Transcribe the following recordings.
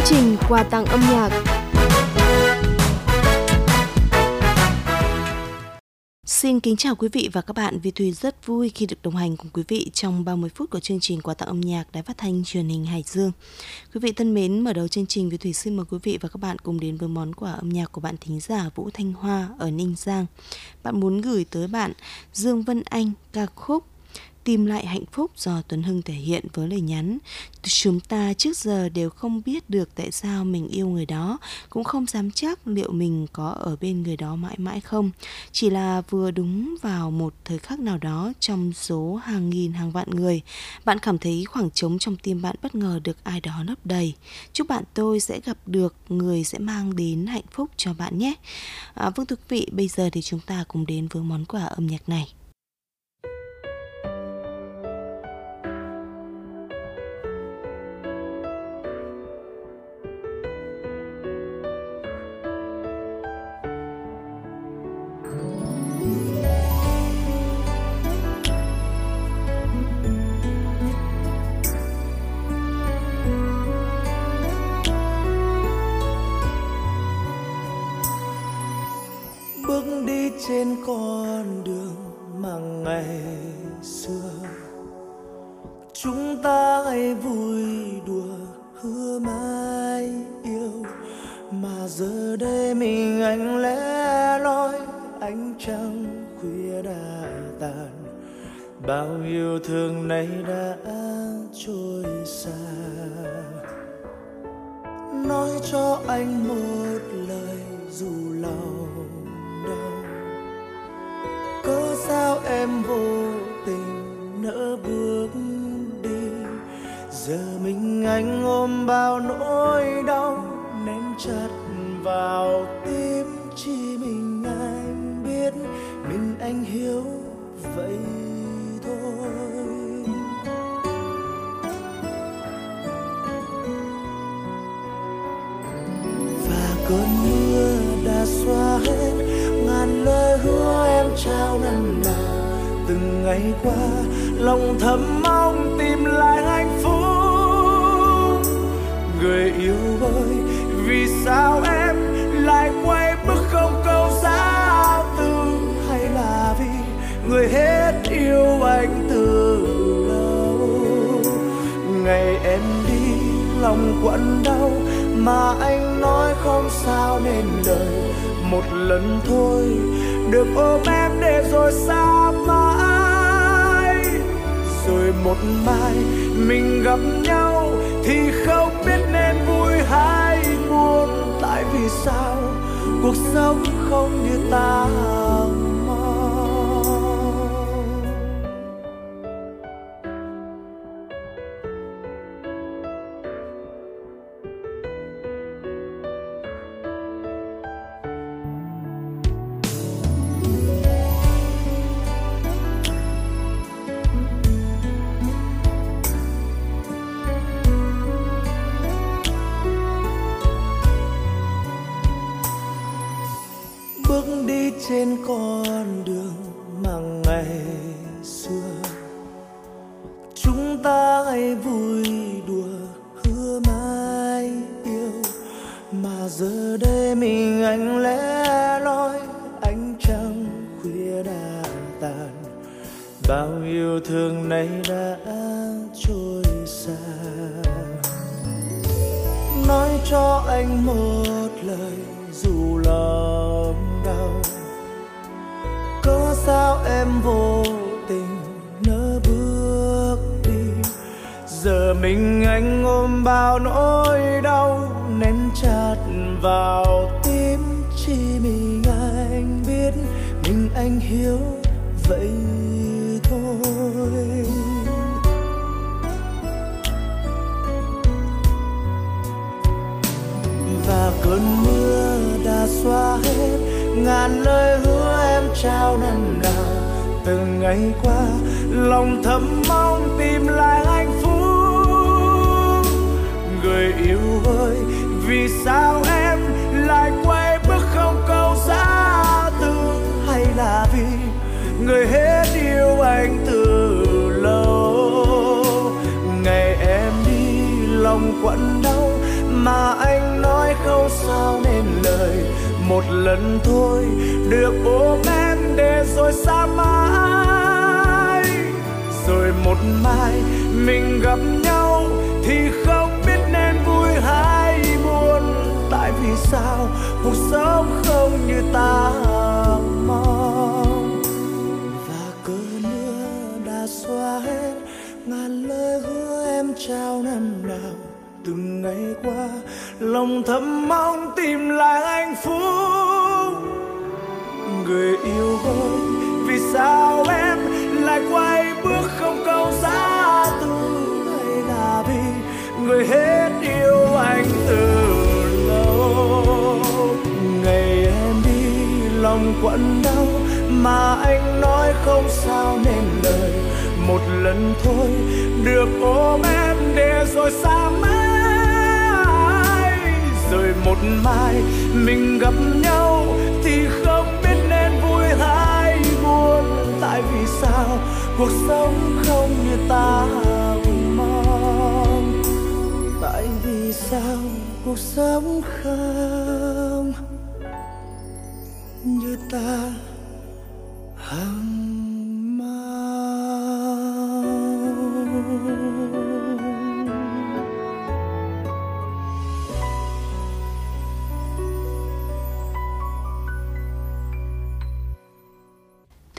Chương trình quà tặng âm nhạc Xin kính chào quý vị và các bạn. Vì Thùy rất vui khi được đồng hành cùng quý vị trong 30 phút của chương trình quà tặng âm nhạc Đài Phát thanh Truyền hình Hải Dương. Quý vị thân mến, mở đầu chương trình Vì Thùy xin mời quý vị và các bạn cùng đến với món quà âm nhạc của bạn thính giả Vũ Thanh Hoa ở Ninh Giang. Bạn muốn gửi tới bạn Dương Vân Anh ca khúc tìm lại hạnh phúc do Tuấn Hưng thể hiện với lời nhắn. Chúng ta trước giờ đều không biết được tại sao mình yêu người đó cũng không dám chắc liệu mình có ở bên người đó mãi mãi không. Chỉ là vừa đúng vào một thời khắc nào đó trong số hàng nghìn hàng vạn người bạn cảm thấy khoảng trống trong tim bạn bất ngờ được ai đó lấp đầy. Chúc bạn tôi sẽ gặp được người sẽ mang đến hạnh phúc cho bạn nhé. À, vâng thưa quý vị bây giờ thì chúng ta cùng đến với món quà âm nhạc này. Cho anh một lời dù lòng đau. Cớ sao em vô tình nỡ bước đi? Giờ mình anh ôm bao nỗi đau, nén chặt vào tim chỉ mình anh biết mình anh hiểu xóa hết, ngàn lời hứa em trao năm nào từng ngày qua, lòng thầm mong tìm lại hạnh phúc. Người yêu ơi, vì sao em lại quay bước không câu giá từ? Hay là vì người hết yêu anh từ lâu? Ngày em đi, lòng quặn đau, mà anh nói không sao nên lời một lần thôi. Được ôm em để rồi xa mãi. Rồi một mai mình gặp nhau thì không biết nên vui hay buồn. Tại vì sao cuộc sống không như ta? Chúng ta hay vui đùa, hứa mãi yêu. Mà giờ đây mình anh lẽ loi, ánh trăng khuya đã tàn. Bao yêu thương này đã trôi xa. Nói cho anh một lời, dù lòng đau cớ sao em vô giờ mình anh ôm bao nỗi đau, nén chặt vào tim chỉ mình anh biết mình anh hiểu vậy thôi. Và cơn mưa đã xóa hết, ngàn lời hứa em trao năm nào từng ngày qua, lòng thầm mong tìm lại người yêu ơi, vì sao em lại quay bước không câu giá từ? Hay là vì người hết yêu anh từ lâu? Ngày em đi, lòng quặn đau, mà anh nói không sao nên lời. Một lần thôi, được ôm em để rồi xa mãi. Rồi một mai, mình gặp nhau thì không sao cuộc sống không như ta mong. Và cơn mưa đã xóa hết ngàn lời hứa em trao năm nào. Từng ngày qua, lòng thầm mong tìm lại hạnh phúc. Người yêu ơi, vì sao em lại quay bước không câu giá từ ngày là vì người hết lòng quặn đau mà anh nói không sao nên lời. Một lần thôi, được ôm em để rồi xa mãi. Rồi một mai, mình gặp nhau thì không biết nên vui hay buồn. Tại vì sao? Cuộc sống không như ta mong. Tại vì sao? Cuộc sống không như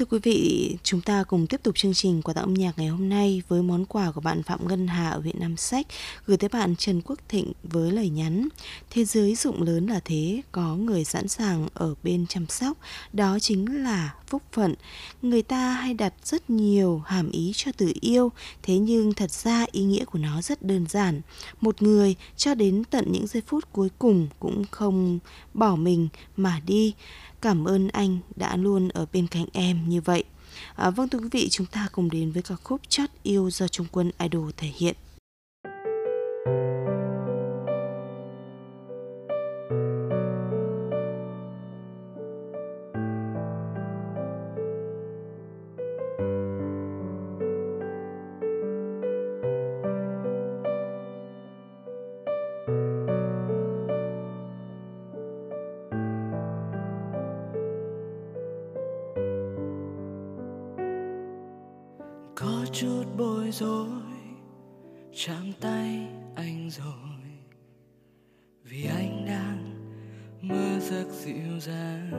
Thưa quý vị, chúng ta cùng tiếp tục chương trình quà tặng âm nhạc ngày hôm nay với món quà của bạn Phạm Ngân Hà ở huyện Nam Sách gửi tới bạn Trần Quốc Thịnh với lời nhắn Thế giới rộng lớn là thế, có người sẵn sàng ở bên chăm sóc, đó chính là phúc phận. Người ta hay đặt rất nhiều hàm ý cho từ yêu, thế nhưng thật ra ý nghĩa của nó rất đơn giản. Một người cho đến tận những giây phút cuối cùng cũng không bỏ mình mà đi. Cảm ơn anh đã luôn ở bên cạnh em như vậy. À, vâng thưa quý vị, chúng ta cùng đến với ca khúc Chót yêu do Trung quân Idol thể hiện. Bối rối chạm tay anh rồi. Vì anh đang mơ giấc dịu dàng.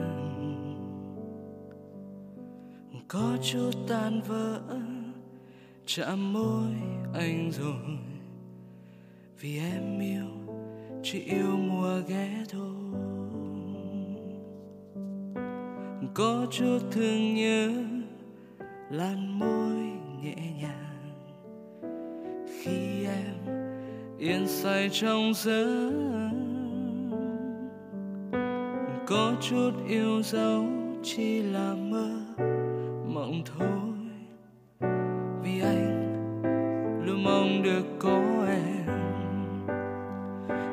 Có chút tan vỡ, chạm môi anh rồi. Vì em yêu, chỉ yêu mùa ghé thôi có chút thương nhớ làn môi nhẹ nhàng. Yên say trong giấc có chút yêu dấu chỉ là mơ mộng thôi. Vì anh luôn mong được có em.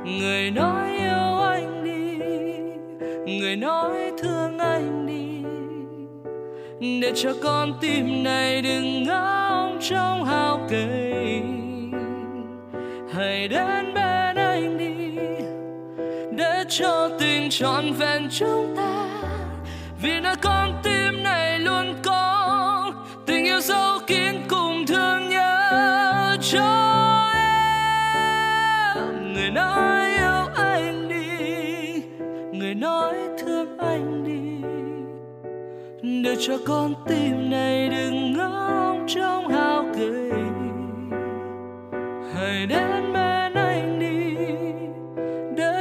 Người nói yêu anh đi, người nói thương anh đi. Để cho con tim này đừng ngóng trong hao cây hãy đến bên anh đi, để cho tình trọn vẹn chúng ta. Vì nơi con tim này luôn có tình yêu dấu kín cùng thương nhớ cho em. Người nói yêu anh đi, người nói thương anh đi. Để cho con tim này đừng ngóng trong hao gầy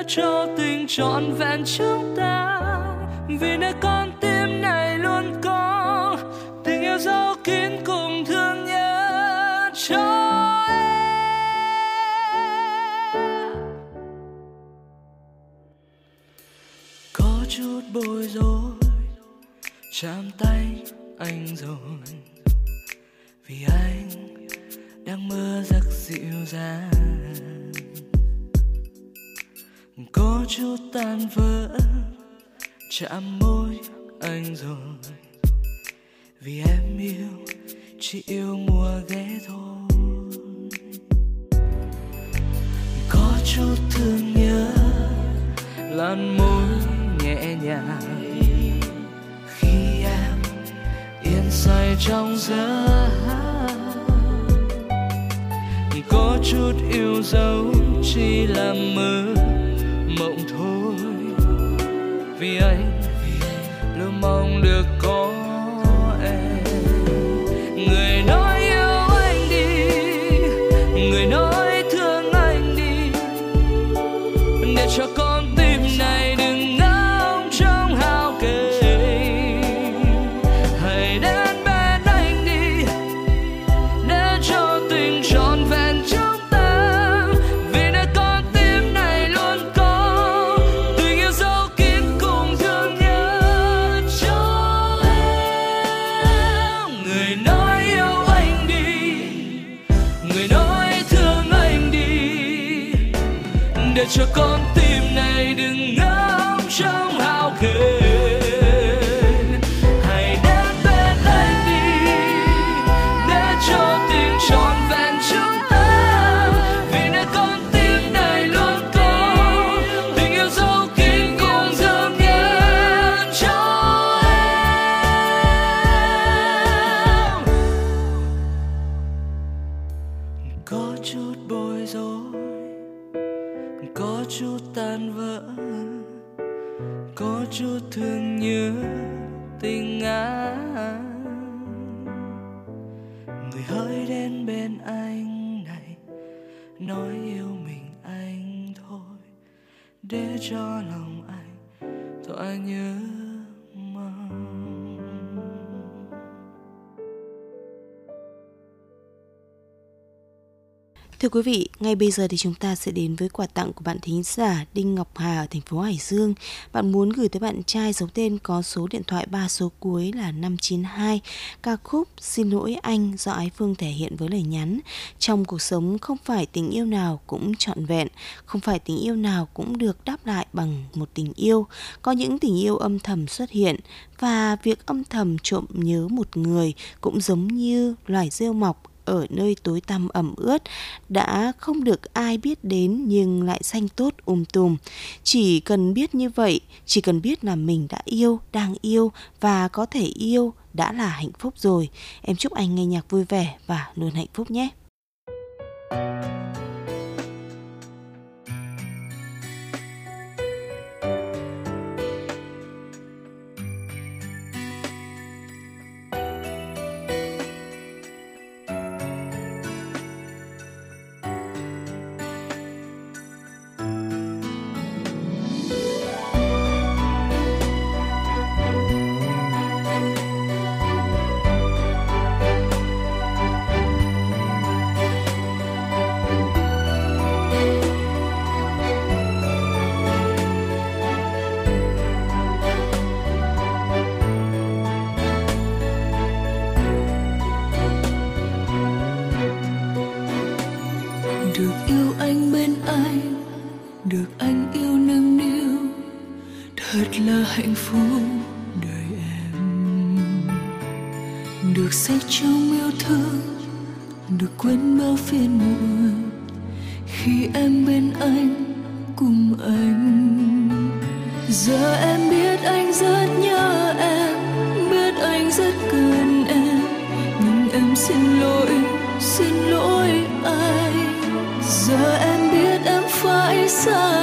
cho tình trọn vẹn chúng ta. Vì nơi con tim này luôn có tình yêu dấu kín cùng thương nhớ cho em. Có chút bối rối, chạm tay anh rồi. Vì anh đang mơ giấc dịu dàng có chút tan vỡ. Chạm môi anh rồi. Vì em yêu, chỉ yêu mùa ghé thôi. Có chút thương nhớ lan môi nhẹ nhàng. Khi em yên say trong giấc có chút yêu dấu chỉ là mơ mộng thôi. Vì anh luôn mong được có để cho lòng anh thoa nhớ Thưa quý vị, ngay bây giờ thì chúng ta sẽ đến với quà tặng của bạn thính giả Đinh Ngọc Hà ở thành phố Hải Dương. Bạn muốn gửi tới bạn trai giấu tên có số điện thoại ba số cuối là 592. Ca khúc Xin lỗi anh do Ái Phương thể hiện với lời nhắn. Trong cuộc sống không phải tình yêu nào cũng trọn vẹn, không phải tình yêu nào cũng được đáp lại bằng một tình yêu. Có những tình yêu âm thầm xuất hiện và việc âm thầm trộm nhớ một người cũng giống như loài rêu mọc ở nơi tối tăm ẩm ướt đã không được ai biết đến nhưng lại xanh tốt um tùm. Chỉ cần biết như vậy, chỉ cần biết là mình đã yêu, đang yêu và có thể yêu đã là hạnh phúc rồi. Em chúc anh nghe nhạc vui vẻ và luôn hạnh phúc nhé. tin 在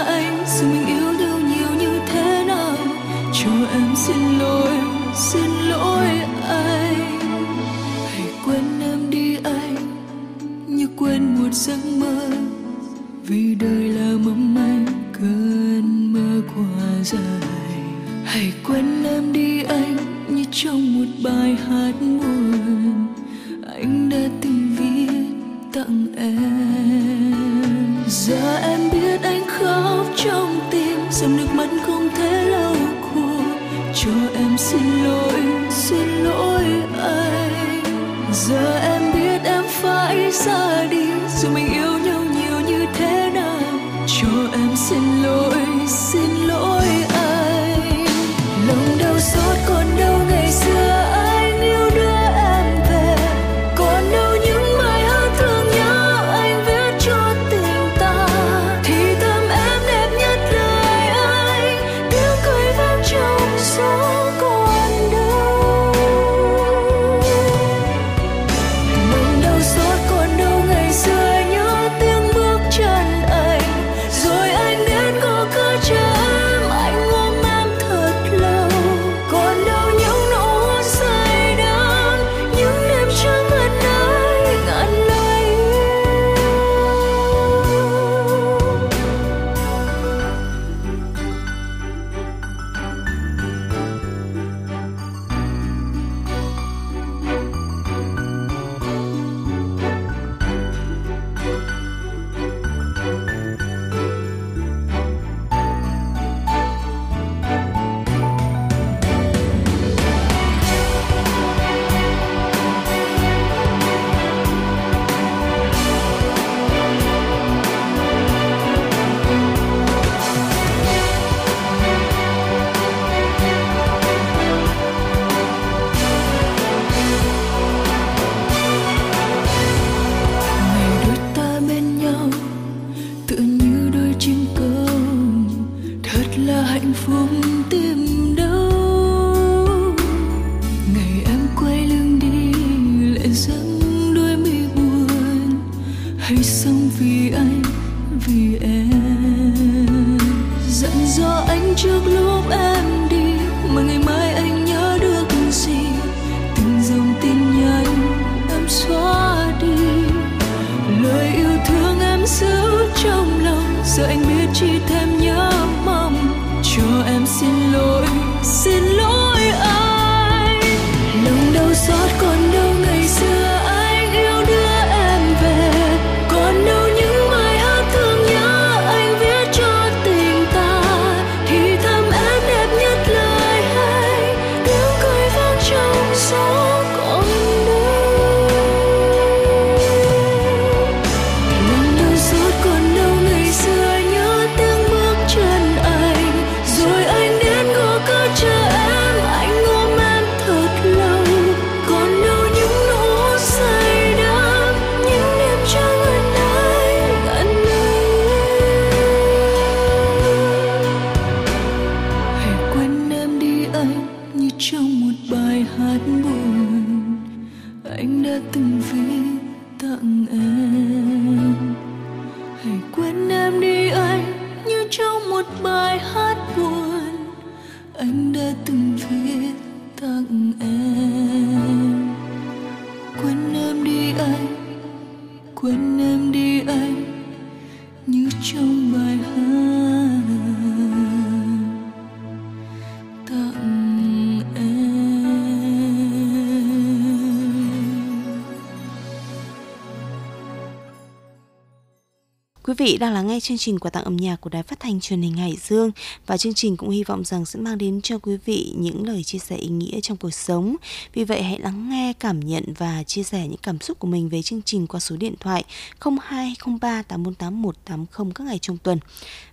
vị đang lắng nghe chương trình quà tặng âm nhạc của Đài Phát thanh Truyền hình Hải Dương và chương trình cũng hy vọng rằng sẽ mang đến cho quý vị những lời chia sẻ ý nghĩa trong cuộc sống. Vì vậy hãy lắng nghe, cảm nhận và chia sẻ những cảm xúc của mình về chương trình qua số điện thoại 0203 848 180 các ngày trong tuần.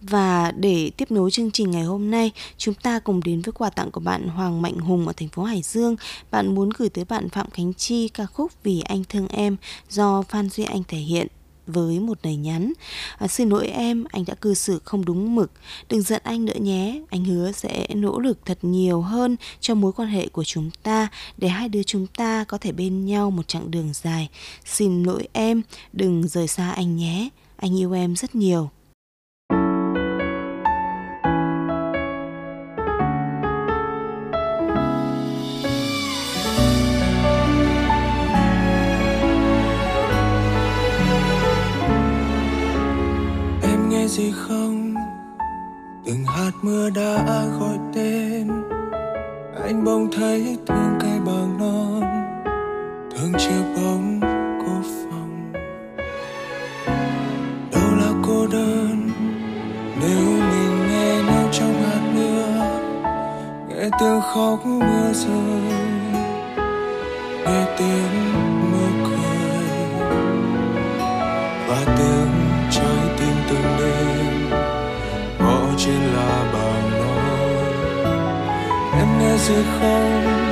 Và để tiếp nối chương trình ngày hôm nay, chúng ta cùng đến với quà tặng của bạn Hoàng Mạnh Hùng ở thành phố Hải Dương. Bạn muốn gửi tới bạn Phạm Khánh Chi ca khúc Vì anh thương em do Phan Duy Anh thể hiện với một lời nhắn. À, xin lỗi em anh đã cư xử không đúng mực. Đừng giận anh nữa nhé. Anh hứa sẽ nỗ lực thật nhiều hơn cho mối quan hệ của chúng ta để hai đứa chúng ta có thể bên nhau một chặng đường dài. Xin lỗi em đừng rời xa anh nhé. Anh yêu em rất nhiều. Nghe gì không? Từng hạt mưa đã gọi tên. Anh bỗng thấy thương cây bằng non. Thương chiều bóng cô phòng. Đâu là cô đơn? Nếu mình nghe nhau trong hạt mưa, nghe tiếng khóc mưa rơi, nghe tiếng mưa cười. Và tiếng em nghe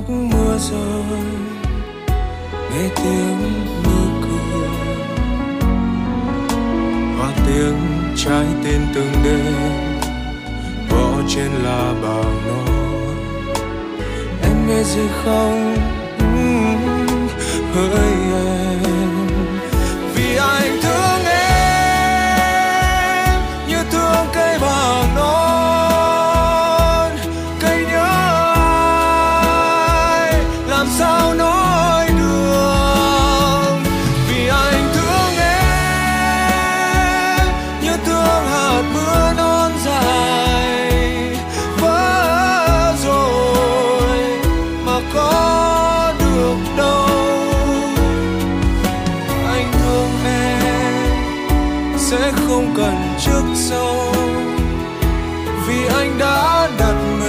khóc mưa rơi nghe tiếng mưa cười. Và tiếng trái tim từng đêm trên là bao non. Em nghe gì không ừ, hỡi em đã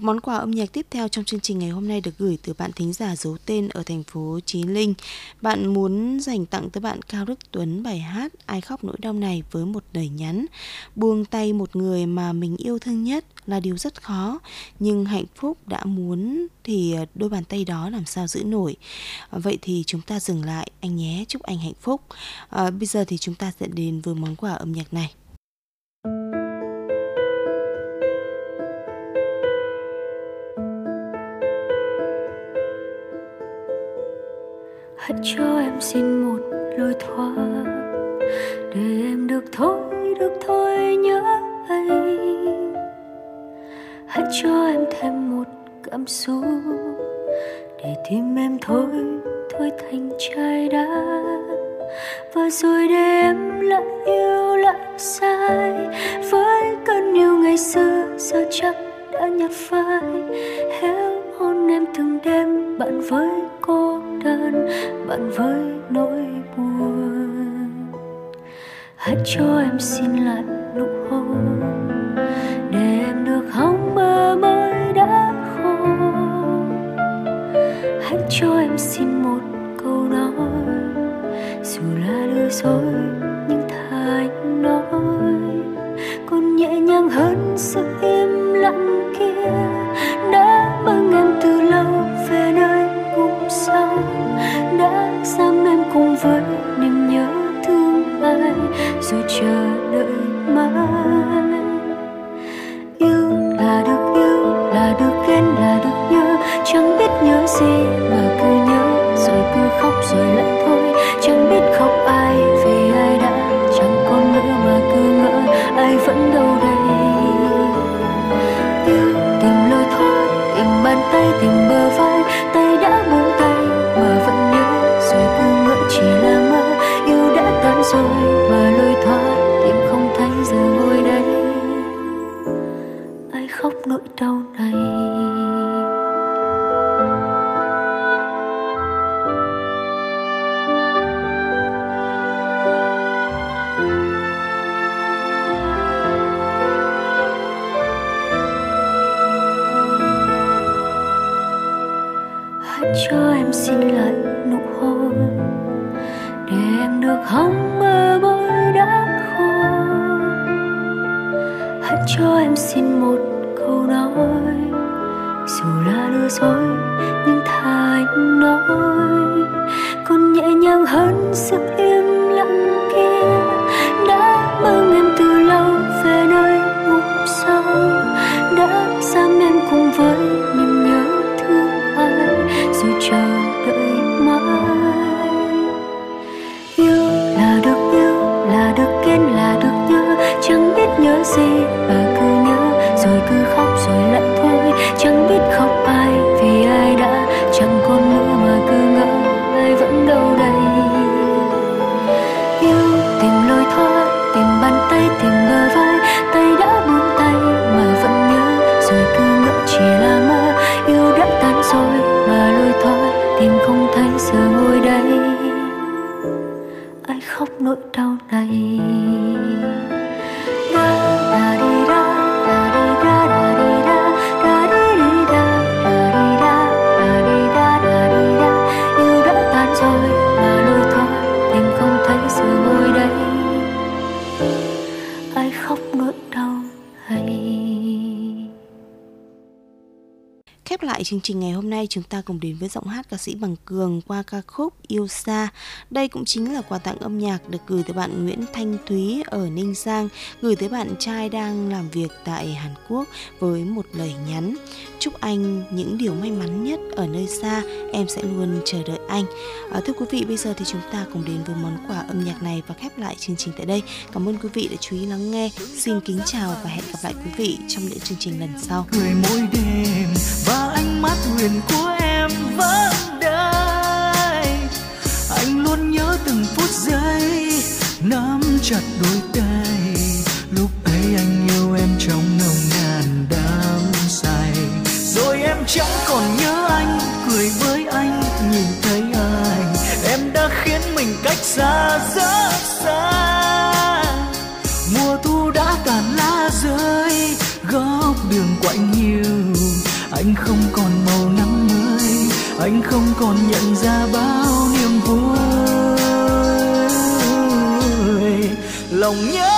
Một món quà âm nhạc tiếp theo trong chương trình ngày hôm nay được gửi từ bạn thính giả giấu tên ở thành phố Chí Linh. Bạn muốn dành tặng tới bạn Cao Đức Tuấn bài hát Ai khóc nỗi đau này với một lời nhắn. Buông tay một người mà mình yêu thương nhất là điều rất khó, nhưng hạnh phúc đã muốn thì đôi bàn tay đó làm sao giữ nổi. Vậy thì chúng ta dừng lại anh nhé, chúc anh hạnh phúc. À, bây giờ thì chúng ta sẽ đến với món quà âm nhạc này. Hãy cho em xin một lối thoát. Để em được thôi được thôi, nhớ anh hãy cho em thêm một cảm xúc để tim em thôi thôi thành chai đá và rồi để em lại yêu, lại sai với cơn yêu ngày xưa, giờ chắc đã nhạt phai. Héo hôn em từng đêm bạn với gian bạn với nỗi buồn. Hãy cho em xin lại nụ hôn. Chương trình ngày hôm nay chúng ta cùng đến với giọng hát ca sĩ Bằng Cường qua ca khúc Yêu Xa. Đây cũng chính là quà tặng âm nhạc được gửi tới bạn Nguyễn Thanh Thúy ở Ninh Giang, gửi tới bạn trai đang làm việc tại Hàn Quốc với một lời nhắn. Chúc anh những điều may mắn nhất ở nơi xa, em sẽ luôn chờ đợi anh. À, thưa quý vị, bây giờ thì chúng ta cùng đến với món quà âm nhạc này và khép lại chương trình tại đây. Cảm ơn quý vị đã chú ý lắng nghe. Xin kính chào và hẹn gặp lại quý vị trong những chương trình lần sau. cười mỗi đêm và huyền của em vẫn đây anh luôn nhớ từng phút giây nắm chặt đôi tay. Lúc ấy anh yêu em trong nồng nàn đắm say. Rồi em chẳng còn nhớ anh, cười với anh, nhìn thấy anh em đã khiến mình cách xa, rất xa. Mùa thu đã tàn lá rơi, góc đường quạnh hiu anh không anh không còn nhận ra bao niềm vui. Lòng nhớ